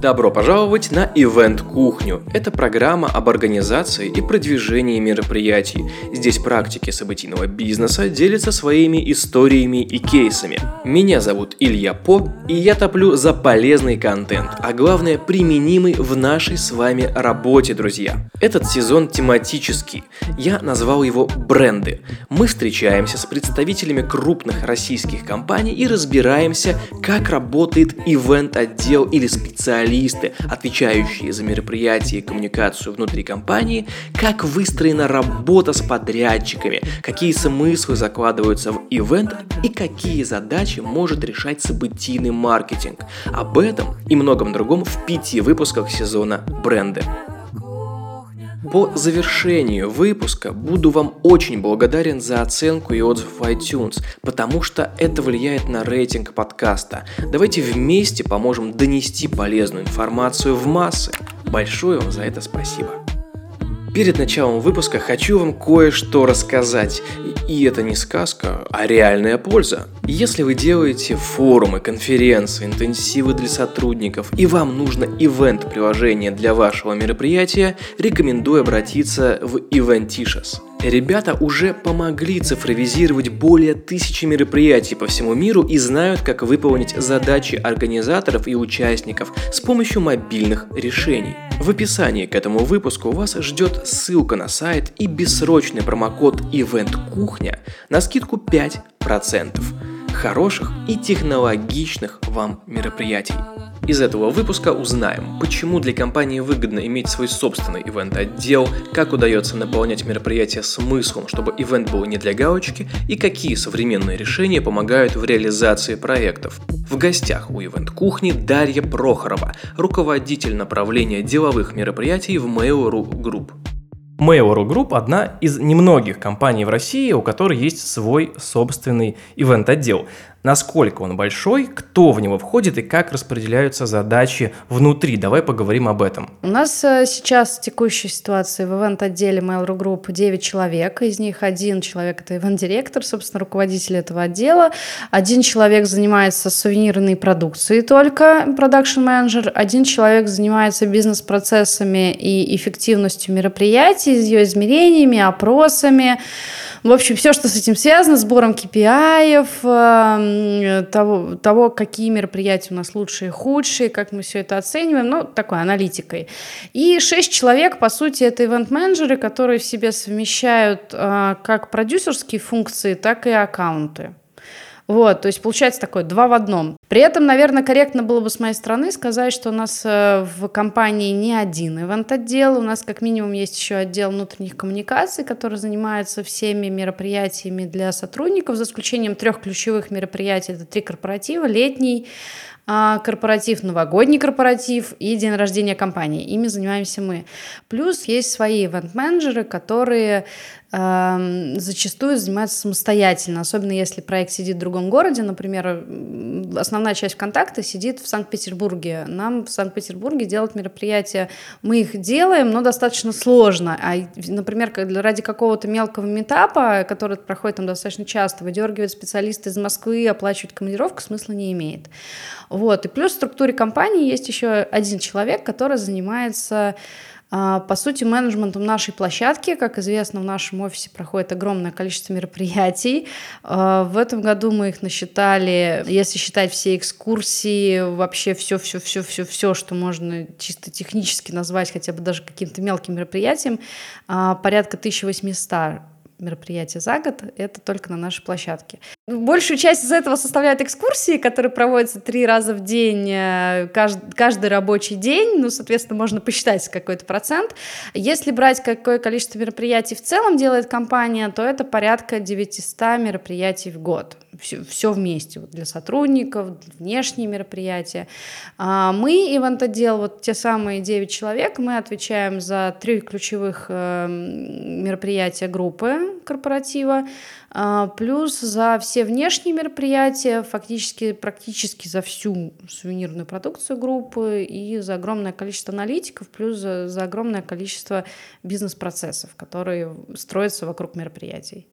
Добро пожаловать на Event Кухню. Это программа об организации и продвижении мероприятий. Здесь практики событийного бизнеса делятся своими историями и кейсами. Меня зовут Илья По, и я топлю за полезный контент, а главное применимый в нашей с вами работе, друзья. Этот сезон тематический. Я назвал его «Бренды». Мы встречаемся с представителями крупных российских компаний и разбираемся, как работает ивент-отдел или специалист специалисты, отвечающие за мероприятия и коммуникацию внутри компании, как выстроена работа с подрядчиками, какие смыслы закладываются в ивент и какие задачи может решать событийный маркетинг. Об этом и многом другом в пяти выпусках сезона «Бренды». По завершению выпуска буду вам очень благодарен за оценку и отзыв в iTunes, потому что это влияет на рейтинг подкаста. Давайте вместе поможем донести полезную информацию в массы. Большое вам за это спасибо. Перед началом выпуска хочу вам кое-что рассказать. И это не сказка, а реальная польза. Если вы делаете форумы, конференции, интенсивы для сотрудников, и вам нужно ивент-приложение для вашего мероприятия, рекомендую обратиться в Eventicious. Ребята уже помогли цифровизировать более тысячи мероприятий по всему миру и знают, как выполнить задачи организаторов и участников с помощью мобильных решений. В описании к этому выпуску вас ждет ссылка на сайт и бессрочный промокод Event Кухня на скидку 5% хороших и технологичных вам мероприятий. Из этого выпуска узнаем, почему для компании выгодно иметь свой собственный ивент-отдел, как удается наполнять мероприятие смыслом, чтобы ивент был не для галочки, и какие современные решения помогают в реализации проектов. В гостях у ивент-кухни Дарья Прохорова, руководитель направления деловых мероприятий в Mail.ru Group. Mail.ru Group – одна из немногих компаний в России, у которой есть свой собственный ивент-отдел насколько он большой, кто в него входит и как распределяются задачи внутри. Давай поговорим об этом. У нас э, сейчас в текущей ситуации в ивент-отделе Mail.ru Group 9 человек, из них один человек – это ивент-директор, собственно, руководитель этого отдела, один человек занимается сувенирной продукцией только, продакшн-менеджер, один человек занимается бизнес-процессами и эффективностью мероприятий, ее измерениями, опросами, в общем, все, что с этим связано, сбором KPI, того, того, какие мероприятия у нас лучшие и худшие, как мы все это оцениваем, ну, такой аналитикой. И шесть человек, по сути, это ивент-менеджеры, которые в себе совмещают э, как продюсерские функции, так и аккаунты. Вот, то есть получается такое два в одном. При этом, наверное, корректно было бы с моей стороны сказать, что у нас э, в компании не один ивент-отдел, у нас как минимум есть еще отдел внутренних коммуникаций, который занимается всеми мероприятиями для сотрудников, за исключением трех ключевых мероприятий. Это три корпоратива, летний, а, корпоратив, новогодний корпоратив и день рождения компании. Ими занимаемся мы. Плюс есть свои ивент-менеджеры, которые э, зачастую занимаются самостоятельно, особенно если проект сидит в другом городе. Например, основная часть ВКонтакта сидит в Санкт-Петербурге. Нам в Санкт-Петербурге делать мероприятия, мы их делаем, но достаточно сложно. А, например, ради какого-то мелкого метапа, который проходит там достаточно часто, выдергивать специалисты из Москвы, оплачивать командировку, смысла не имеет. Вот. И плюс в структуре компании есть еще один человек, который занимается по сути, менеджментом нашей площадки, как известно, в нашем офисе проходит огромное количество мероприятий. А, в этом году мы их насчитали, если считать все экскурсии, вообще все, все, все, все, все, что можно чисто технически назвать хотя бы даже каким-то мелким мероприятием, а, порядка 1800 мероприятия за год, это только на нашей площадке. Большую часть из этого составляют экскурсии, которые проводятся три раза в день, э, каждый, каждый рабочий день, ну, соответственно, можно посчитать какой-то процент. Если брать какое количество мероприятий в целом делает компания, то это порядка 900 мероприятий в год все, все вместе вот для сотрудников, внешние мероприятия. А мы, ивент-отдел, вот те самые 9 человек, мы отвечаем за три ключевых э, мероприятия группы корпоратива, э, плюс за все внешние мероприятия, фактически практически за всю сувенирную продукцию группы и за огромное количество аналитиков, плюс за, за огромное количество бизнес-процессов, которые строятся вокруг мероприятий.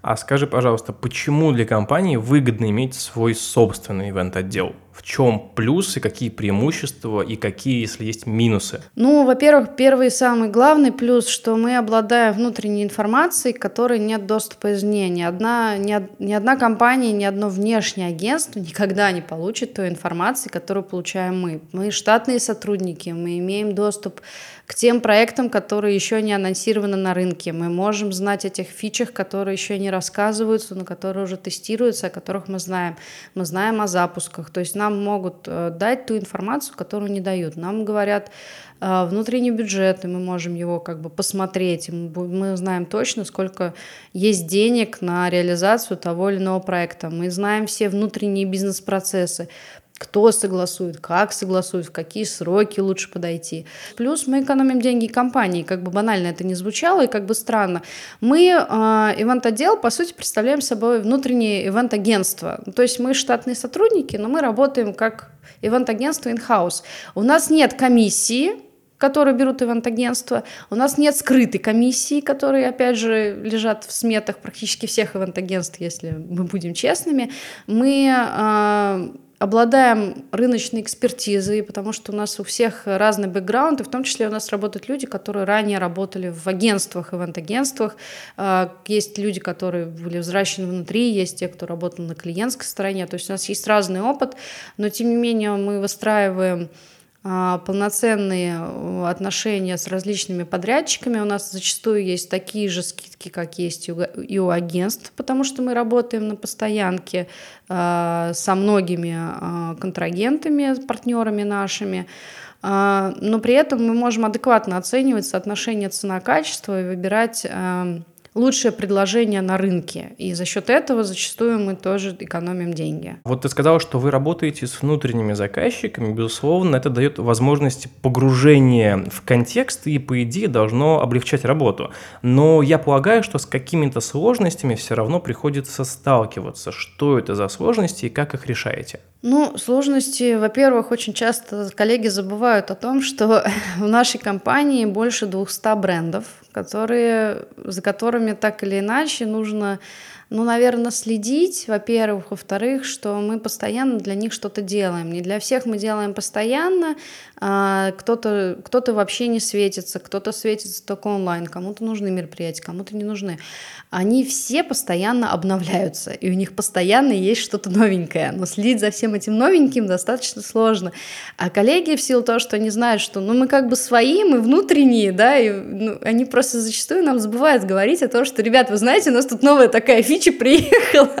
А скажи, пожалуйста, почему для компании выгодно иметь свой собственный ивент-отдел? В чем плюсы, какие преимущества и какие, если есть, минусы? Ну, во-первых, первый и самый главный плюс, что мы обладаем внутренней информацией, к которой нет доступа извне. Ни одна, ни, ни одна компания, ни одно внешнее агентство никогда не получит той информации, которую получаем мы. Мы штатные сотрудники, мы имеем доступ к тем проектам, которые еще не анонсированы на рынке. Мы можем знать о тех фичах, которые еще не рассказываются, но которые уже тестируются, о которых мы знаем. Мы знаем о запусках. То есть нам могут э, дать ту информацию, которую не дают. Нам говорят э, внутренний бюджет, и мы можем его как бы посмотреть. Мы знаем точно, сколько есть денег на реализацию того или иного проекта. Мы знаем все внутренние бизнес-процессы кто согласует, как согласует, в какие сроки лучше подойти. Плюс мы экономим деньги компании, как бы банально это не звучало и как бы странно. Мы, э, ивент-отдел, по сути, представляем собой внутреннее ивент-агентство. То есть мы штатные сотрудники, но мы работаем как ивент-агентство in-house. У нас нет комиссии, которые берут ивент-агентства. У нас нет скрытой комиссии, которые, опять же, лежат в сметах практически всех ивент-агентств, если мы будем честными. Мы э, обладаем рыночной экспертизой, потому что у нас у всех разный бэкграунд, и в том числе у нас работают люди, которые ранее работали в агентствах, ивент-агентствах. А, есть люди, которые были взращены внутри, есть те, кто работал на клиентской стороне. То есть у нас есть разный опыт, но тем не менее мы выстраиваем полноценные э, отношения с различными подрядчиками. У нас зачастую есть такие же скидки, как есть и у агентств, потому что мы работаем на постоянке а, со многими а, контрагентами, партнерами нашими. Но при этом мы можем адекватно оценивать соотношение цена-качество и выбирать лучшее предложение на рынке. И за счет этого зачастую мы тоже экономим деньги. Вот ты сказала, что вы работаете с внутренними заказчиками. Безусловно, это дает возможность погружения в контекст и, по идее, должно облегчать работу. Но я полагаю, что с какими-то сложностями все равно приходится сталкиваться. Что это за сложности и как их решаете? Ну, сложности, во-первых, очень часто коллеги забывают о том, что в нашей компании больше 200 брендов, которые, за которыми так или иначе нужно ну, наверное, следить, во-первых, во-вторых, что мы постоянно для них что-то делаем. Не для всех мы делаем постоянно, а кто-то кто вообще не светится, кто-то светится только онлайн, кому-то нужны мероприятия, кому-то не нужны. Они все постоянно обновляются, и у них постоянно есть что-то новенькое, но следить за всем этим новеньким достаточно сложно. А коллеги в силу того, что они знают, что ну, мы как бы свои, мы внутренние, да, и ну, они просто зачастую нам забывают говорить о том, что, ребят, вы знаете, у нас тут новая такая фича, встречи приехала.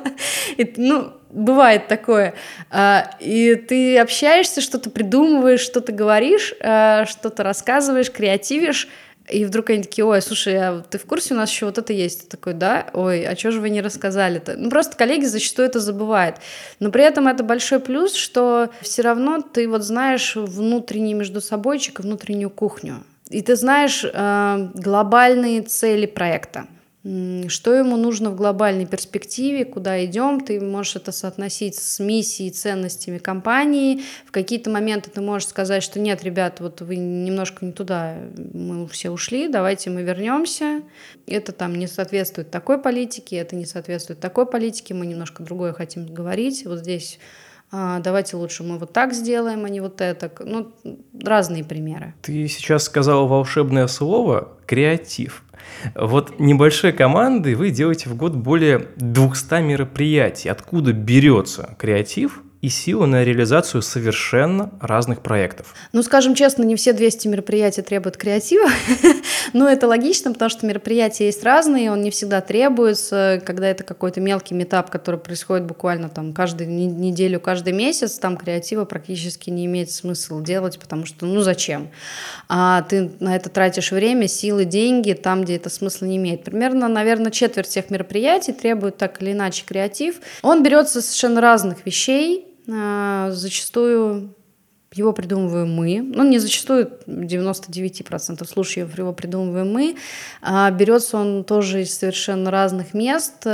И, ну, бывает такое. А, и ты общаешься, что-то придумываешь, что-то говоришь, а, что-то рассказываешь, креативишь, и вдруг они такие, ой, слушай, а ты в курсе, у нас еще вот это есть? Ты такой, да? Ой, а что же вы не рассказали-то? Ну, просто коллеги зачастую это забывают. Но при этом это большой плюс, что все равно ты вот знаешь внутренний между собойчик внутреннюю кухню. И ты знаешь э, глобальные цели проекта что ему нужно в глобальной перспективе, куда идем, ты можешь это соотносить с миссией, ценностями компании. В какие-то моменты ты можешь сказать, что нет, ребят, вот вы немножко не туда, мы все ушли, давайте мы вернемся. Это там не соответствует такой политике, это не соответствует такой политике, мы немножко другое хотим говорить. Вот здесь а, давайте лучше мы вот так сделаем, а не вот это. Ну, разные примеры. Ты сейчас сказала волшебное слово «креатив». Вот небольшой командой вы делаете в год более 200 мероприятий. Откуда берется креатив и силы на реализацию совершенно разных проектов. Ну, скажем честно, не все 200 мероприятий требуют креатива, но это логично, потому что мероприятия есть разные, он не всегда требуется, когда это какой-то мелкий метап, который происходит буквально там каждую неделю, каждый месяц, там креатива практически не имеет смысла делать, потому что, ну, зачем? А ты на это тратишь время, силы, деньги там, где это смысла не имеет. Примерно, наверное, четверть всех мероприятий требует так или иначе креатив. Он берется совершенно разных вещей, зачастую его придумываем мы. Ну, не зачастую, 99% случаев его придумываем мы. А берется он тоже из совершенно разных мест.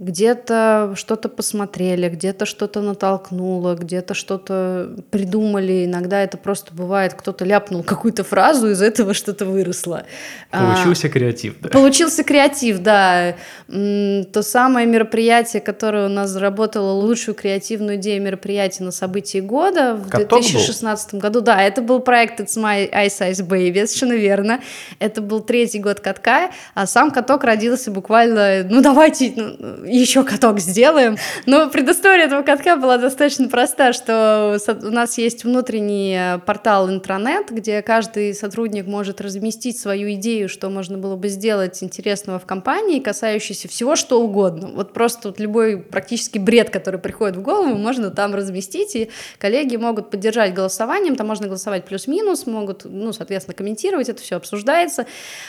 Где-то что-то посмотрели, где-то что-то натолкнуло, где-то что-то придумали. Иногда это просто бывает, кто-то ляпнул какую-то фразу, из этого что-то выросло. Получился а, креатив, да. Получился креатив, да. То самое мероприятие, которое у нас заработало лучшую креативную идею мероприятия на событии года в Каток 2016 был? году. Да, это был проект It's My Ice Ice Baby, совершенно верно. Это был третий год катка, а сам каток родился буквально, ну давайте, ну, еще каток сделаем. Но предыстория этого катка была достаточно проста, что у нас есть внутренний э, портал интранет, где каждый сотрудник может разместить свою идею, что можно было бы сделать интересного в компании, касающийся всего что угодно. Вот просто вот любой практически бред, который приходит в голову, можно там разместить, и коллеги могут поддержать голосованием, там можно голосовать плюс-минус, могут, ну, соответственно, комментировать, это все обсуждается.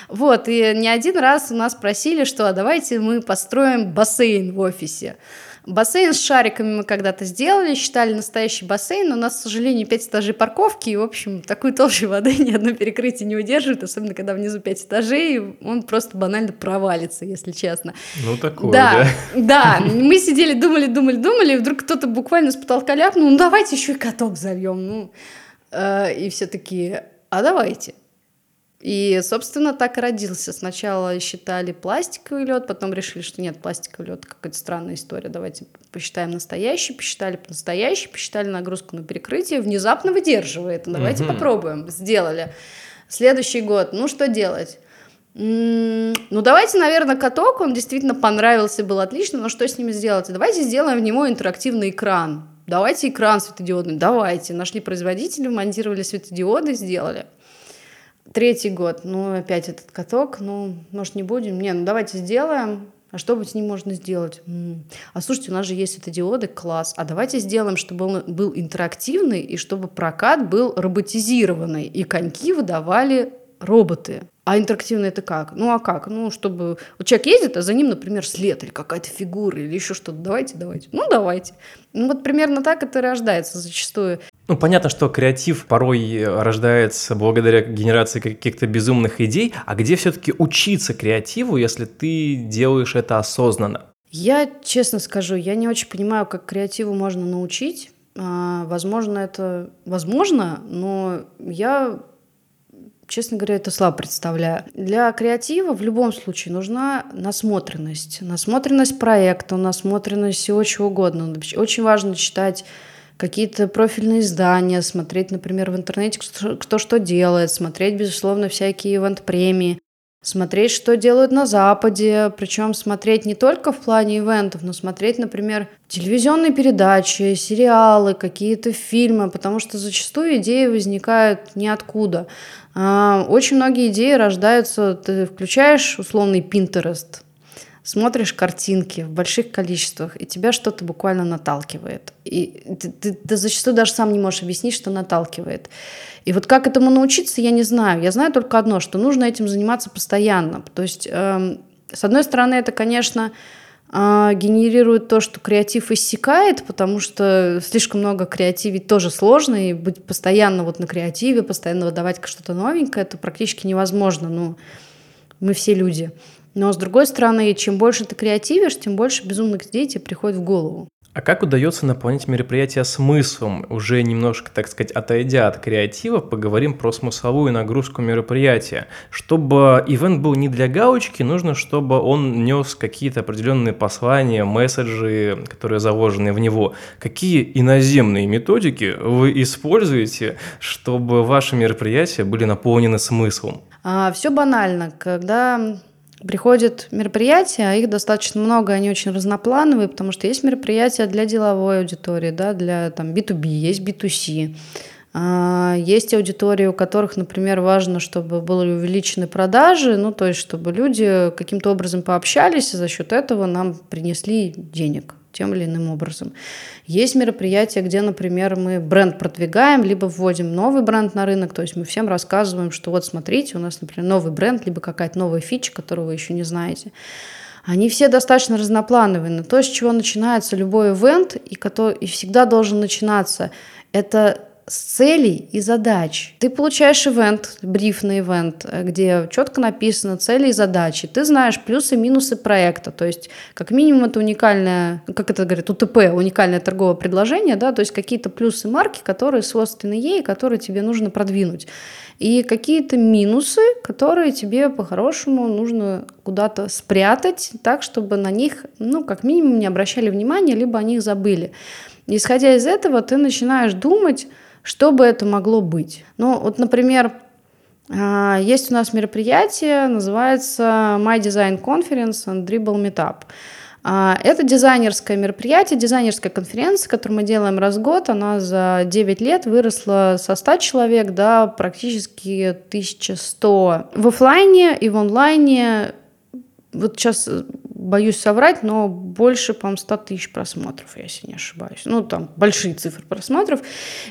Вот, и не один раз у нас просили, что а давайте мы построим бассейн бассейн в офисе. Бассейн с шариками мы когда-то сделали, считали настоящий бассейн, но у нас, к сожалению, 5 этажей парковки, и, в общем, такой толщу воды ни одно перекрытие не удерживает, особенно когда внизу 5 этажей, он просто банально провалится, если честно. Ну, такое, да? Да, да. мы сидели, думали, думали, думали, и вдруг кто-то буквально с потолка ляпнул, ну, давайте еще и каток зальем, ну, э, и все такие, а давайте. И, собственно, так и родился. Сначала считали пластиковый лед, потом решили, что нет, пластиковый лед какая-то странная история. Давайте посчитаем настоящий, посчитали настоящий, посчитали нагрузку на перекрытие, внезапно выдерживает. Давайте угу. попробуем. Сделали. Следующий год. Ну, что делать? Ну, давайте, наверное, каток, он действительно понравился, был отлично, но что с ними сделать? Давайте сделаем в него интерактивный экран. Давайте экран светодиодный, давайте. Нашли производителя, монтировали светодиоды, сделали. Третий год, ну, опять этот каток, ну, может, не будем? Не, ну, давайте сделаем. А что с ним можно сделать? М-м. А слушайте, у нас же есть светодиоды, класс. А давайте сделаем, чтобы он был интерактивный и чтобы прокат был роботизированный, и коньки выдавали роботы. А интерактивно это как? Ну а как? Ну, чтобы... Вот человек ездит, а за ним, например, след или какая-то фигура или еще что-то. Давайте, давайте. Ну, давайте. Ну, вот примерно так это рождается зачастую. Ну, понятно, что креатив порой рождается благодаря генерации каких-то безумных идей, а где все-таки учиться креативу, если ты делаешь это осознанно? Я, честно скажу, я не очень понимаю, как креативу можно научить. А, возможно, это возможно, но я честно говоря, это слабо представляю. Для креатива в любом случае нужна насмотренность. Насмотренность проекта, насмотренность всего чего угодно. Очень важно читать какие-то профильные издания, смотреть, например, в интернете, кто, кто что делает, смотреть, безусловно, всякие ивент-премии, смотреть, что делают на Западе, причем смотреть не только в плане ивентов, но смотреть, например, телевизионные передачи, сериалы, какие-то фильмы, потому что зачастую идеи возникают ниоткуда. А, очень многие идеи рождаются, ты включаешь условный Pinterest, смотришь картинки в больших количествах, и тебя что-то буквально наталкивает. И ты, ты, ты зачастую даже сам не можешь объяснить, что наталкивает. И вот как этому научиться, я не знаю. Я знаю только одно, что нужно этим заниматься постоянно. То есть, э, с одной стороны, это, конечно, генерирует то, что креатив иссякает, потому что слишком много креативить тоже сложно, и быть постоянно вот на креативе, постоянно выдавать что-то новенькое, это практически невозможно. Ну, мы все люди. Но с другой стороны, чем больше ты креативишь, тем больше безумных идей тебе приходит в голову. А как удается наполнять мероприятие смыслом? Уже немножко, так сказать, отойдя от креатива, поговорим про смысловую нагрузку мероприятия. Чтобы ивент был не для галочки, нужно, чтобы он нес какие-то определенные послания, месседжи, которые заложены в него. Какие иноземные методики вы используете, чтобы ваши мероприятия были наполнены смыслом? А, все банально. Когда приходят мероприятия, а их достаточно много, они очень разноплановые, потому что есть мероприятия для деловой аудитории, да, для там, B2B, есть B2C. А, есть аудитории, у которых, например, важно, чтобы были увеличены продажи, ну, то есть, чтобы люди каким-то образом пообщались, и за счет этого нам принесли денег тем или иным образом. Есть мероприятия, где, например, мы бренд продвигаем, либо вводим новый бренд на рынок, то есть мы всем рассказываем, что вот смотрите, у нас, например, новый бренд, либо какая-то новая фича, которую вы еще не знаете. Они все достаточно разноплановые, но то, с чего начинается любой ивент, и, который, и всегда должен начинаться, это с целей и задач. Ты получаешь ивент, бриф на ивент, где четко написано цели и задачи. Ты знаешь плюсы и минусы проекта. То есть, как минимум, это уникальное, как это говорят, УТП, уникальное торговое предложение, да, то есть какие-то плюсы марки, которые свойственны ей, которые тебе нужно продвинуть. И какие-то минусы, которые тебе по-хорошему нужно куда-то спрятать, так, чтобы на них, ну, как минимум, не обращали внимания, либо о них забыли. Исходя из этого, ты начинаешь думать, что бы это могло быть. Ну, вот, например, а, есть у нас мероприятие, называется My Design Conference and Dribble Meetup. А, это дизайнерское мероприятие, дизайнерская конференция, которую мы делаем раз в год. Она за 9 лет выросла со 100 человек до практически 1100 в офлайне и в онлайне. Вот сейчас боюсь соврать, но больше, по-моему, 100 тысяч просмотров, если не ошибаюсь. Ну, там большие цифры просмотров.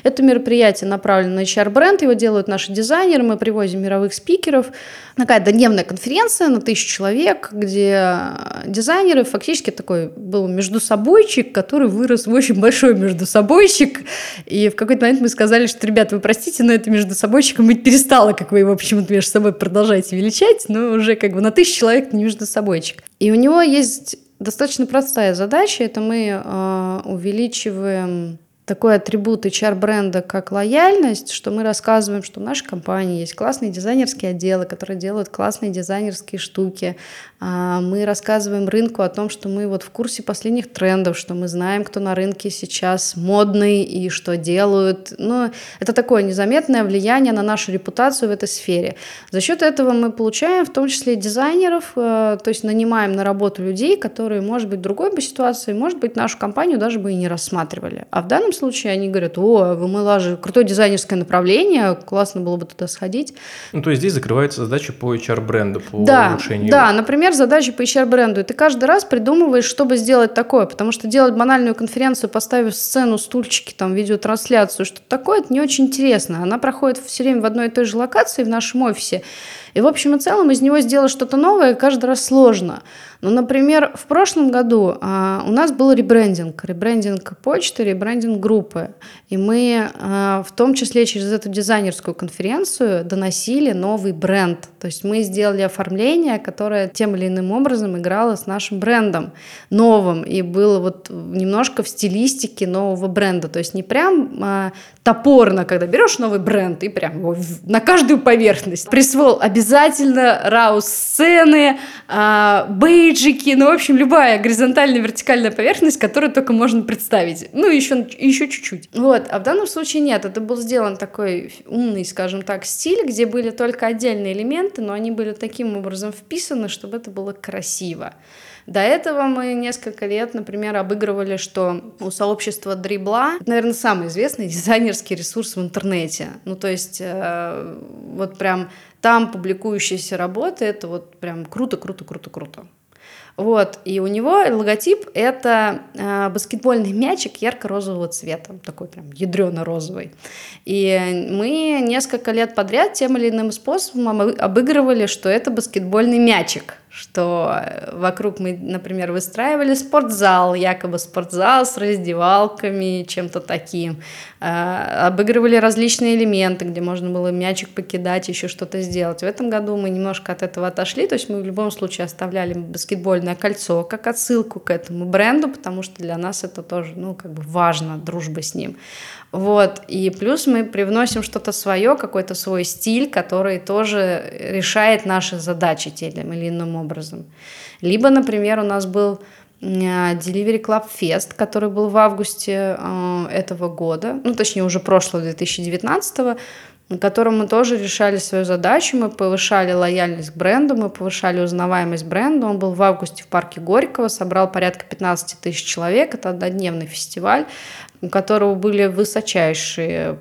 Это мероприятие направлено на HR-бренд, его делают наши дизайнеры, мы привозим мировых спикеров. Такая дневная конференция на тысячу человек, где дизайнеры фактически такой был между собойчик, который вырос в очень большой между собойчик. И в какой-то момент мы сказали, что, ребята, вы простите, но это между собойчиком быть перестало, как вы его почему-то между собой продолжаете величать, но уже как бы на тысячу человек не между собойчик. И у него есть достаточно простая задача. Это мы э, увеличиваем такой атрибут HR-бренда, как лояльность, что мы рассказываем, что в нашей компании есть классные дизайнерские отделы, которые делают классные дизайнерские штуки. А, мы рассказываем рынку о том, что мы вот в курсе последних трендов, что мы знаем, кто на рынке сейчас модный и что делают. Ну, это такое незаметное влияние на нашу репутацию в этой сфере. За счет этого мы получаем в том числе дизайнеров, э, то есть нанимаем на работу людей, которые, может быть, в другой бы ситуации, может быть, нашу компанию даже бы и не рассматривали. А в данном случае они говорят, о, в МЛА же крутое дизайнерское направление, классно было бы туда сходить. Ну, то есть здесь закрывается задача по HR-бренду, по да, улучшению. Да, например, задача по HR-бренду. И ты каждый раз придумываешь, чтобы сделать такое, потому что делать банальную конференцию, поставив сцену, стульчики, там, видеотрансляцию, что-то такое, это не очень интересно. Она проходит все время в одной и той же локации в нашем офисе. И в общем и целом из него сделать что-то новое каждый раз сложно. Ну, например, в прошлом году а, у нас был ребрендинг, ребрендинг почты, ребрендинг группы. И мы а, в том числе через эту дизайнерскую конференцию доносили новый бренд. То есть мы сделали оформление, которое тем или иным образом играло с нашим брендом новым и было вот немножко в стилистике нового бренда. То есть не прям а, топорно, когда берешь новый бренд и прям его на каждую поверхность. Присвоил обязательно рау-сцены, а, бейджики, ну, в общем, любая горизонтальная, вертикальная поверхность, которую только можно представить. Ну, еще, еще чуть-чуть. Вот. А в данном случае нет. Это был сделан такой умный, скажем так, стиль, где были только отдельные элементы, но они были таким образом вписаны, чтобы это было красиво. До этого мы несколько лет, например, обыгрывали, что у сообщества дрибла, наверное, самый известный дизайнерский ресурс в интернете. Ну, то есть, э, вот прям там публикующиеся работы, это вот прям круто, круто, круто, круто. Вот, и у него логотип — это э, баскетбольный мячик ярко-розового цвета, такой прям ядрено-розовый. И мы несколько лет подряд тем или иным способом обыгрывали, что это баскетбольный мячик что вокруг мы, например, выстраивали спортзал, якобы спортзал с раздевалками, чем-то таким. Э, обыгрывали различные элементы, где можно было мячик покидать, еще что-то сделать. В этом году мы немножко от этого отошли, то есть мы в любом случае оставляли баскетбольное кольцо как отсылку к этому бренду, потому что для нас это тоже, ну, как бы важно, дружба с ним. Вот. И плюс мы привносим что-то свое, какой-то свой стиль, который тоже решает наши задачи тем или иным образом. Либо, например, у нас был Delivery Club Fest, который был в августе э, этого года, ну, точнее, уже прошлого, 2019 на котором мы тоже решали свою задачу, мы повышали лояльность к бренду, мы повышали узнаваемость бренда. Он был в августе в парке Горького, собрал порядка 15 тысяч человек, это однодневный фестиваль, у которого были высочайшие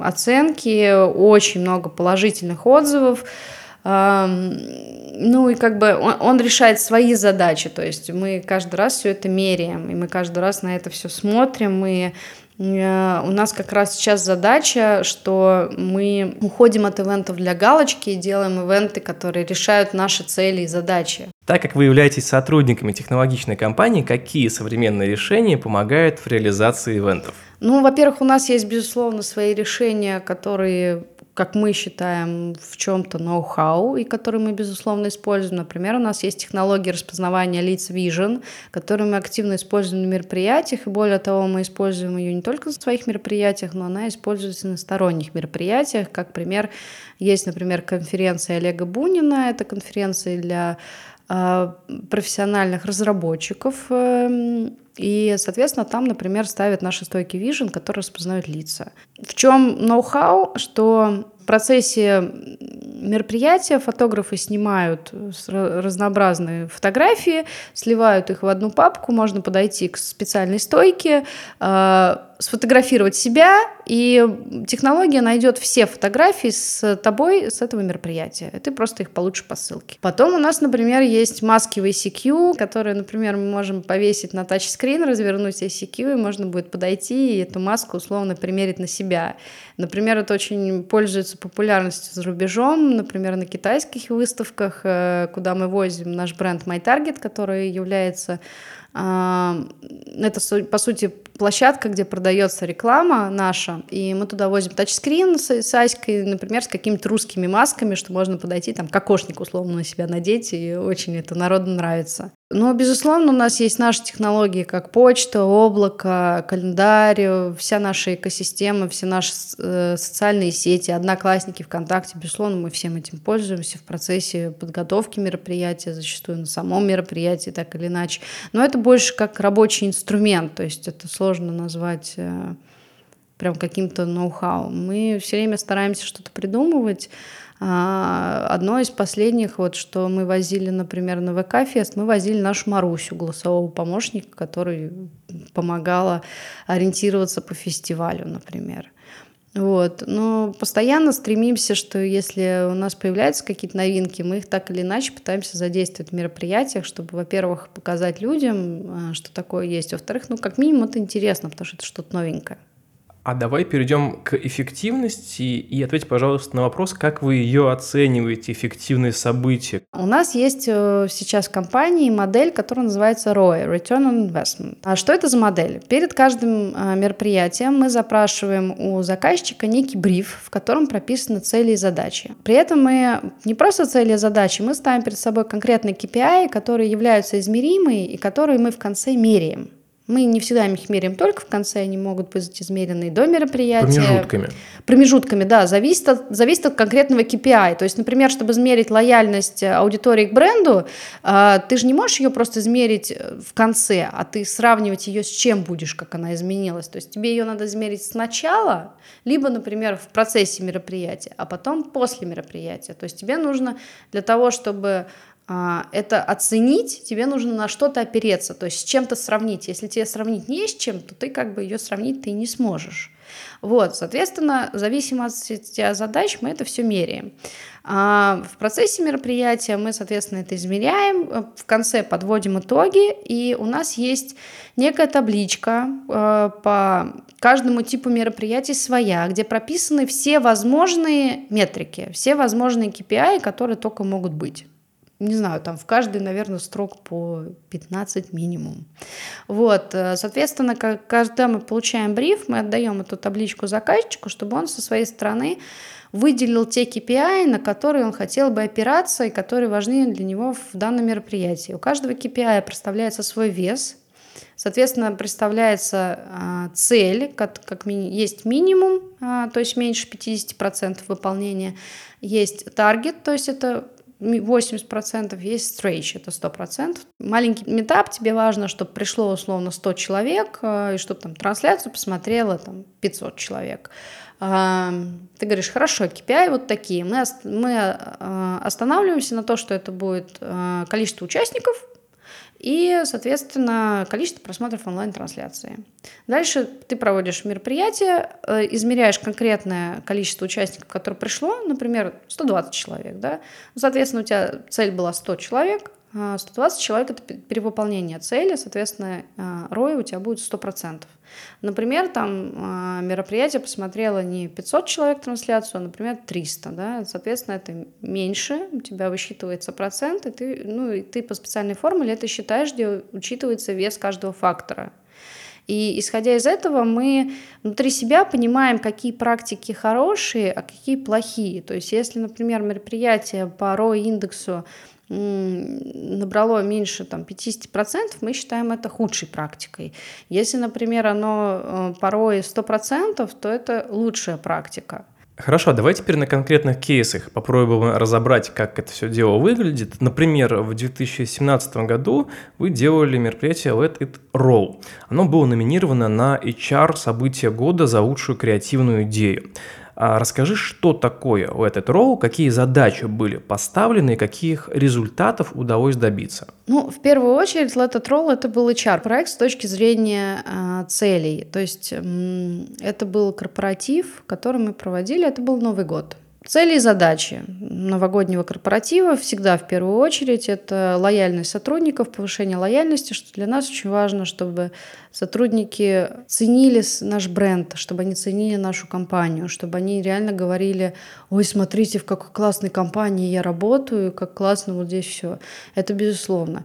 оценки, очень много положительных отзывов. Ну и как бы он, он решает свои задачи, то есть мы каждый раз все это меряем, и мы каждый раз на это все смотрим, мы Э, у нас как раз сейчас задача, что мы уходим от ивентов для галочки и делаем ивенты, которые решают наши цели и задачи. Так как вы являетесь сотрудниками технологичной компании, какие современные решения помогают в реализации ивентов? Ну, во-первых, у нас есть, безусловно, свои решения, которые как мы считаем, в чем-то ноу-хау, и который мы, безусловно, используем. Например, у нас есть технология распознавания лиц Vision, которую мы активно используем на мероприятиях, и более того, мы используем ее не только на своих мероприятиях, но она используется на сторонних мероприятиях. Как пример, есть, например, конференция Олега Бунина, это конференция для э, профессиональных разработчиков, э, и, соответственно, там, например, ставят наши стойки Vision, которые распознают лица. В чем ноу-хау, что процессе мероприятия фотографы снимают разнообразные фотографии, сливают их в одну папку, можно подойти к специальной стойке, а, сфотографировать себя, и технология найдет все фотографии с тобой с этого мероприятия. И ты просто их получишь по ссылке. Потом у нас, например, есть маски в ICQ, которые, например, мы можем повесить на тачскрин, развернуть ICQ, и можно будет подойти и эту маску условно примерить на себя. Например, это очень пользуется популярностью за рубежом, например, на китайских выставках, э, куда мы возим наш бренд MyTarget, который является это, по сути, площадка, где продается реклама наша, и мы туда возим тачскрин с, с Аськой, например, с какими-то русскими масками, что можно подойти, там, кокошник условно на себя надеть, и очень это народу нравится. Но, безусловно, у нас есть наши технологии, как почта, облако, календарь, вся наша экосистема, все наши э, социальные сети, одноклассники, ВКонтакте. Безусловно, мы всем этим пользуемся в процессе подготовки мероприятия, зачастую на самом мероприятии, так или иначе. Но это больше как рабочий инструмент, то есть это сложно назвать э, прям каким-то ноу-хау. Мы все время стараемся что-то придумывать, а, одно из последних, вот, что мы возили, например, на ВК-фест, мы возили нашу Марусю, голосового помощника, который помогала ориентироваться по фестивалю, например. Вот. Но постоянно стремимся, что если у нас появляются какие-то новинки, мы их так или иначе пытаемся задействовать в мероприятиях, чтобы, во-первых, показать людям, а, что такое есть, во-вторых, ну, как минимум, это интересно, потому что это что-то новенькое. А давай перейдем к эффективности и ответь, пожалуйста, на вопрос, как вы ее оцениваете, эффективные события. У нас есть э, сейчас в компании модель, которая называется ROI, Return on Investment. А что это за модель? Перед каждым э, мероприятием мы запрашиваем у заказчика некий бриф, в котором прописаны цели и задачи. При этом мы не просто цели и задачи, мы ставим перед собой конкретные KPI, которые являются измеримые и которые мы в конце меряем. Мы не всегда их меряем только в конце, они могут быть измерены до мероприятия. Промежутками. Промежутками, да, зависит от, зависит от конкретного KPI. То есть, например, чтобы измерить лояльность аудитории к бренду, а, ты же не можешь ее просто измерить э, в конце, а ты сравнивать ее с чем будешь, как она изменилась. То есть тебе ее надо измерить сначала, либо, например, в процессе мероприятия, а потом после мероприятия. То есть тебе нужно для того, чтобы это оценить, тебе нужно на что-то опереться, то есть с чем-то сравнить. Если тебе сравнить не с чем, то ты как бы ее сравнить ты не сможешь. Вот, соответственно, в зависимости от задач мы это все меряем. А в процессе мероприятия мы, соответственно, это измеряем, в конце подводим итоги, и у нас есть некая табличка э, по каждому типу мероприятий своя, где прописаны все возможные метрики, все возможные KPI, которые только могут быть не знаю, там в каждый, наверное, строк по 15 минимум. Вот, э, соответственно, когда мы получаем бриф, мы отдаем эту табличку заказчику, чтобы он со своей стороны выделил те KPI, на которые он хотел бы опираться и которые важны для него в данном мероприятии. У каждого KPI представляется свой вес, Соответственно, представляется а, цель, как, как ми- есть минимум, а, то есть меньше 50% выполнения, есть таргет, то есть это 80% есть stretch, это 100%. Маленький метап, тебе важно, чтобы пришло условно 100 человек, э, и чтобы там трансляцию посмотрело там 500 человек. А, ты говоришь, хорошо, KPI вот такие. Мы, мы э, останавливаемся на то, что это будет э, количество участников, и, соответственно, количество просмотров онлайн-трансляции. Дальше ты проводишь мероприятие, э, измеряешь конкретное количество участников, которое пришло, например, 120 человек, да, соответственно, у тебя цель была 100 человек, 120 а, человек – это перевыполнение цели, соответственно, ROI а, у тебя будет 100%. Например, там а, мероприятие посмотрело не 500 человек трансляцию, а, например, 300, да, соответственно, это меньше, у тебя высчитывается процент, и ты, ну, и ты по специальной формуле это считаешь, где учитывается вес каждого фактора. И исходя из этого мы внутри себя понимаем, какие практики хорошие, а какие плохие. То есть если, например, мероприятие по ROI-индексу набрало меньше там, 50%, мы считаем это худшей практикой. Если, например, оно э, порой 100%, то это лучшая практика. Хорошо, давай теперь на конкретных кейсах попробуем разобрать, как это все дело выглядит. Например, в 2017 году вы делали мероприятие Let It Roll. Оно было номинировано на HR событие года за лучшую креативную идею. А расскажи, что такое у этот ролл, какие задачи были поставлены и каких результатов удалось добиться? Ну, в первую очередь, Let It Roll это был HR-проект с точки зрения э, целей. То есть э, это был корпоратив, который мы проводили, это был Новый год. Цели и задачи новогоднего корпоратива всегда в первую очередь это лояльность сотрудников, повышение лояльности, что для нас очень важно, чтобы сотрудники ценили наш бренд, чтобы они ценили нашу компанию, чтобы они реально говорили, ой, смотрите, в какой классной компании я работаю, как классно вот здесь все. Это безусловно.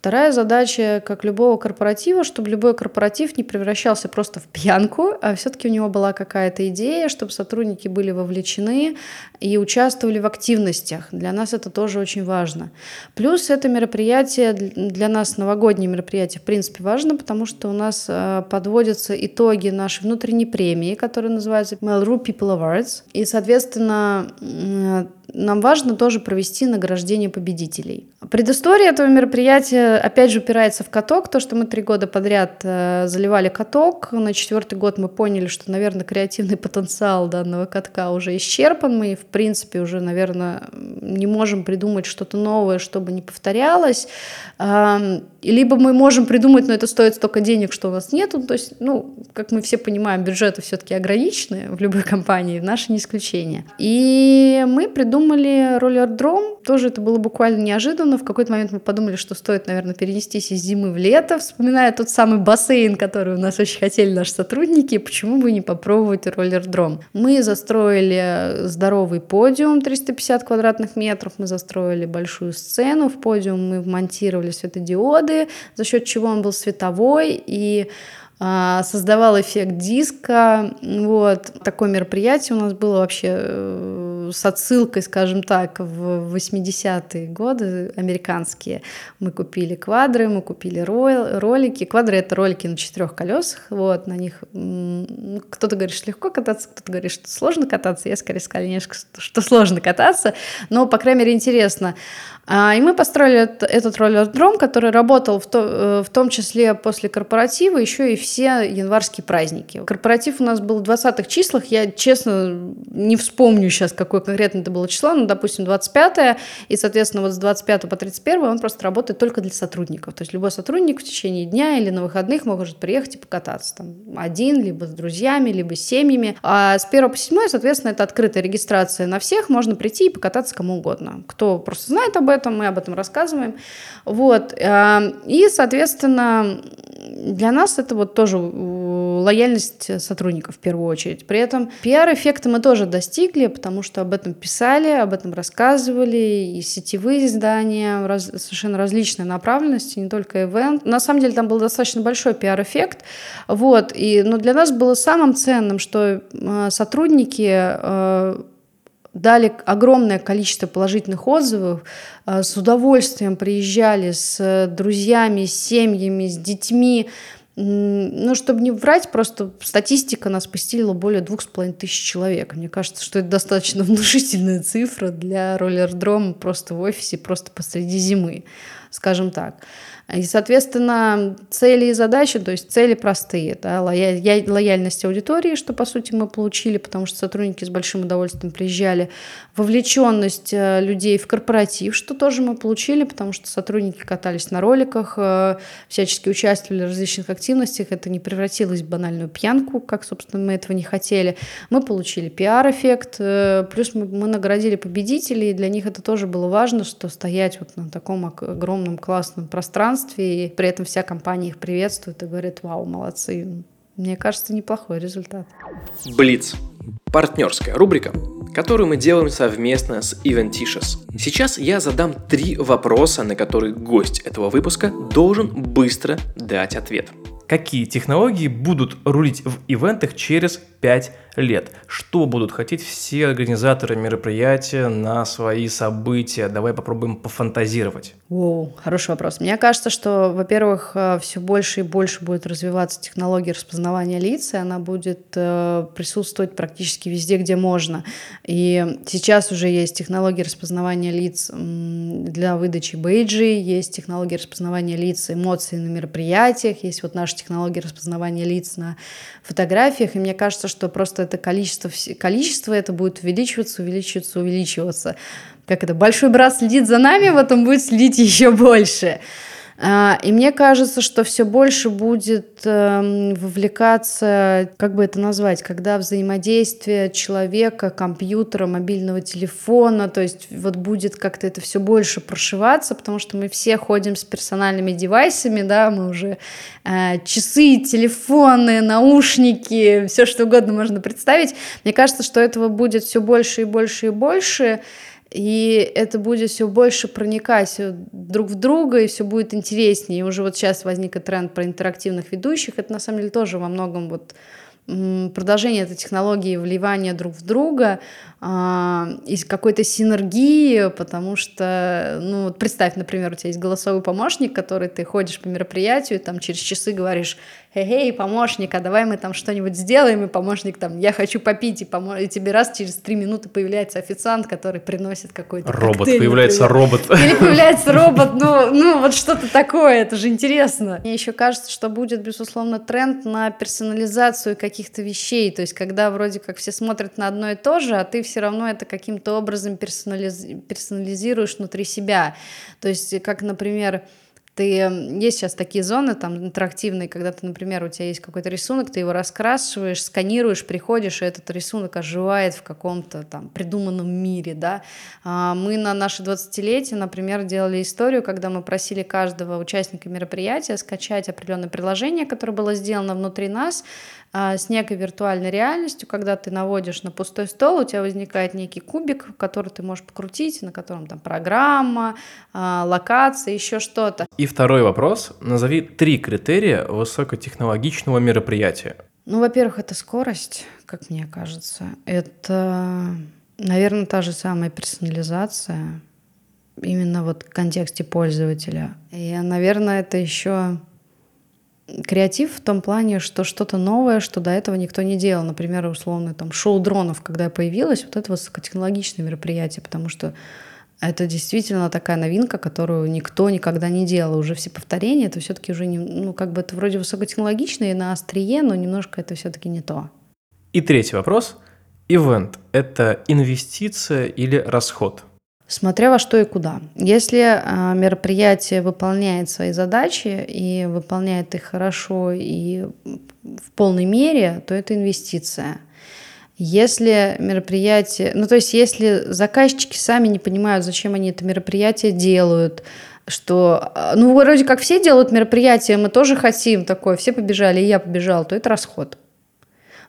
Вторая задача, как любого корпоратива, чтобы любой корпоратив не превращался просто в пьянку, а все-таки у него была какая-то идея, чтобы сотрудники были вовлечены и участвовали в активностях. Для нас это тоже очень важно. Плюс это мероприятие, для нас новогоднее мероприятие, в принципе, важно, потому что у нас э, подводятся итоги нашей внутренней премии, которая называется Mail.ru People Awards. И, соответственно, нам важно тоже провести награждение победителей. Предыстория этого мероприятия, опять же, упирается в каток. То, что мы три года подряд э, заливали каток. На четвертый год мы поняли, что, наверное, креативный потенциал данного катка уже исчерпан. Мы, в принципе, уже, наверное, не можем придумать что-то новое, чтобы не повторялось. Либо мы можем придумать, но это стоит столько денег, что у нас нету. То есть, ну, как мы все понимаем, бюджеты все-таки ограничены в любой компании, наше не исключение. И мы придумали роллер-дром. Тоже это было буквально неожиданно. В какой-то момент мы подумали, что стоит, наверное, перенестись из зимы в лето, вспоминая тот самый бассейн, который у нас очень хотели наши сотрудники. Почему бы не попробовать роллер-дром? Мы застроили здоровый подиум 350 квадратных метров, мы застроили большую сцену в подиум, мы вмонтировали светодиоды, за счет чего он был световой и а, создавал эффект диска. Вот. Такое мероприятие у нас было вообще э, с отсылкой, скажем так, в 80-е годы американские. Мы купили квадры, мы купили ролики. Квадры — это ролики на четырех колесах. Вот, на них кто-то говорит, что легко кататься, кто-то говорит, что сложно кататься. Я скорее сказала немножко, что сложно кататься, но, по крайней мере, интересно. А, и мы построили этот роллер-дром, который работал в, то, э, в том числе после корпоратива, еще и все январские праздники. Корпоратив у нас был в 20-х числах, я, честно, не вспомню сейчас, какое конкретно это было число, но, допустим, 25 и, соответственно, вот с 25 по 31 он просто работает только для сотрудников. То есть любой сотрудник в течение дня или на выходных может приехать и покататься. Там один, либо с друзьями, либо с семьями. А с 1 по 7, соответственно, это открытая регистрация на всех, можно прийти и покататься кому угодно. Кто просто знает об этом, этом, мы об этом рассказываем. Вот. Э, и, соответственно, для нас это вот тоже лояльность сотрудников в первую очередь. При этом пиар-эффекта мы тоже достигли, потому что об этом писали, об этом рассказывали, и сетевые издания, раз, совершенно различные направленности, не только ивент. На самом деле там был достаточно большой пиар-эффект, вот, и, но для нас было самым ценным, что э, сотрудники э, дали огромное количество положительных отзывов, э, с удовольствием приезжали с друзьями, с семьями, с детьми. Ну, чтобы не врать, просто статистика нас посетила более двух с половиной тысяч человек. Мне кажется, что это достаточно внушительная цифра для роллердрома просто в офисе, просто посреди зимы. скажем так. И, соответственно, цели и задачи, то есть цели простые. Да, лояльность аудитории, что, по сути, мы получили, потому что сотрудники с большим удовольствием приезжали. Вовлеченность э, людей в корпоратив, что тоже мы получили, потому что сотрудники катались на роликах, э, всячески участвовали в различных активностях. Это не превратилось в банальную пьянку, как, собственно, мы этого не хотели. Мы получили пиар-эффект, э, плюс мы, мы наградили победителей, и для них это тоже было важно, что стоять вот на таком огромном классном пространстве, пространстве, и при этом вся компания их приветствует и говорит, вау, молодцы. Мне кажется, неплохой результат. Блиц. Партнерская рубрика, которую мы делаем совместно с Eventicious. Сейчас я задам три вопроса, на которые гость этого выпуска должен быстро дать ответ. Какие технологии будут рулить в ивентах через 5 лет. Что будут хотеть все организаторы мероприятия на свои события? Давай попробуем пофантазировать. О, хороший вопрос. Мне кажется, что, во-первых, э, все больше и больше будет развиваться технология распознавания лиц, и она будет э, присутствовать практически везде, где можно. И сейчас уже есть технологии распознавания лиц для выдачи бейджей, есть технологии распознавания лиц эмоций на мероприятиях, есть вот наша технология распознавания лиц на фотографиях, и мне кажется, что просто это количество, количество это будет увеличиваться, увеличиваться, увеличиваться. Как это, большой брат следит за нами, вот он будет следить еще больше. А, и мне кажется, что все больше будет эм, вовлекаться, как бы это назвать, когда взаимодействие человека, компьютера, мобильного телефона, то есть вот будет как-то это все больше прошиваться, потому что мы все ходим с персональными девайсами, да, мы уже э, часы, телефоны, наушники, все что угодно можно представить. Мне кажется, что этого будет все больше и больше и больше. И это будет все больше проникать друг в друга, и все будет интереснее. И уже вот сейчас возник и тренд про интерактивных ведущих. Это на самом деле тоже во многом вот продолжение этой технологии вливания друг в друга, а, из какой-то синергии, потому что, ну, представь, например, у тебя есть голосовой помощник, который ты ходишь по мероприятию, там через часы говоришь, эй, помощник, а давай мы там что-нибудь сделаем, и помощник там, я хочу попить, и, помо... и тебе раз через три минуты появляется официант, который приносит какой-то Робот, коктейль, появляется например. робот. Или появляется робот, ну, ну вот что-то такое, это же интересно. Мне еще кажется, что будет, безусловно, тренд на персонализацию каких-то вещей, то есть когда вроде как все смотрят на одно и то же, а ты все равно это каким-то образом персонализ... персонализируешь внутри себя. То есть, как, например, ты, есть сейчас такие зоны там интерактивные, когда ты, например, у тебя есть какой-то рисунок, ты его раскрашиваешь, сканируешь, приходишь, и этот рисунок оживает в каком-то там придуманном мире, да. А мы на наше 20-летие, например, делали историю, когда мы просили каждого участника мероприятия скачать определенное приложение, которое было сделано внутри нас, а, с некой виртуальной реальностью, когда ты наводишь на пустой стол, у тебя возникает некий кубик, который ты можешь покрутить, на котором там программа, а, локация, еще что-то. И второй вопрос. Назови три критерия высокотехнологичного мероприятия. Ну, во-первых, это скорость, как мне кажется. Это, наверное, та же самая персонализация, именно вот в контексте пользователя. И, наверное, это еще креатив в том плане, что что-то новое, что до этого никто не делал. Например, условно, там, шоу дронов, когда появилось, вот это высокотехнологичное мероприятие, потому что это действительно такая новинка, которую никто никогда не делал. Уже все повторения, это все-таки уже, не, ну, как бы это вроде высокотехнологично и на острие, но немножко это все-таки не то. И третий вопрос. Ивент – это инвестиция или расход? Смотря во что и куда. Если а, мероприятие выполняет свои задачи и выполняет их хорошо и в полной мере, то это инвестиция. Если мероприятие, ну то есть если заказчики сами не понимают, зачем они это мероприятие делают, что, а, ну вроде как все делают мероприятия, мы тоже хотим такое, все побежали, и я побежал, то это расход.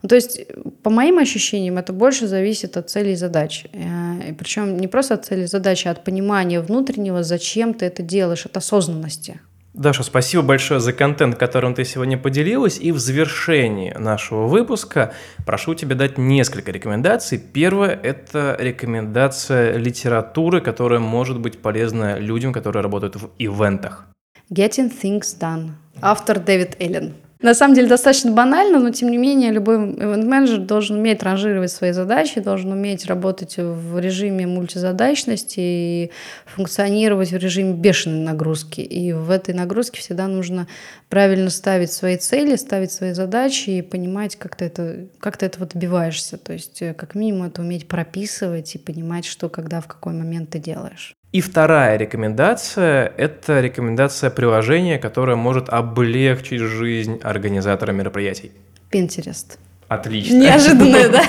Ну, то есть, по моим ощущениям, это больше зависит от целей и задач. Э, и причем не просто от целей и задач, а от понимания внутреннего, зачем ты это делаешь, от осознанности. Даша, спасибо большое за контент, которым ты сегодня поделилась. И в завершении нашего выпуска прошу тебя дать несколько рекомендаций. Первое – это рекомендация литературы, которая может быть полезна людям, которые работают в ивентах. Getting Things Done. Автор Дэвид Эллен. На самом деле достаточно банально, но тем не менее любой ивент-менеджер должен уметь ранжировать свои задачи, должен уметь работать в режиме мультизадачности и функционировать в режиме бешеной нагрузки. И в этой нагрузке всегда нужно правильно ставить свои цели, ставить свои задачи и понимать, как ты, это, как ты этого добиваешься. То есть э, как минимум это уметь прописывать и понимать, что когда, в какой момент ты делаешь. И вторая рекомендация – это рекомендация приложения, которое может облегчить жизнь организатора мероприятий. Pinterest. Отлично. Неожиданно, да?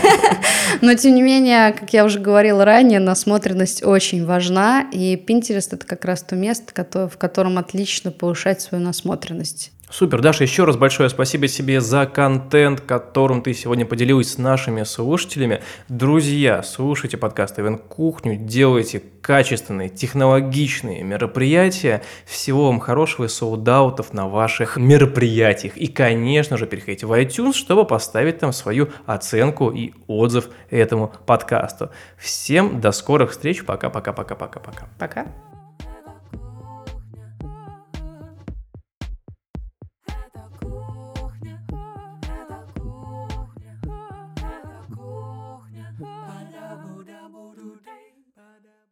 Но, тем не менее, как я уже говорила ранее, насмотренность очень важна, и Pinterest – это как раз то место, в котором отлично повышать свою насмотренность. Супер, Даша, еще раз большое спасибо тебе за контент, которым ты сегодня поделилась с нашими слушателями. Друзья, слушайте подкаст «Ивент Кухню», делайте качественные, технологичные мероприятия. Всего вам хорошего и соудаутов на ваших мероприятиях. И, конечно же, переходите в iTunes, чтобы поставить там свою оценку и отзыв этому подкасту. Всем до скорых встреч. Пока-пока-пока-пока-пока. Пока. -пока, -пока, -пока. Пока.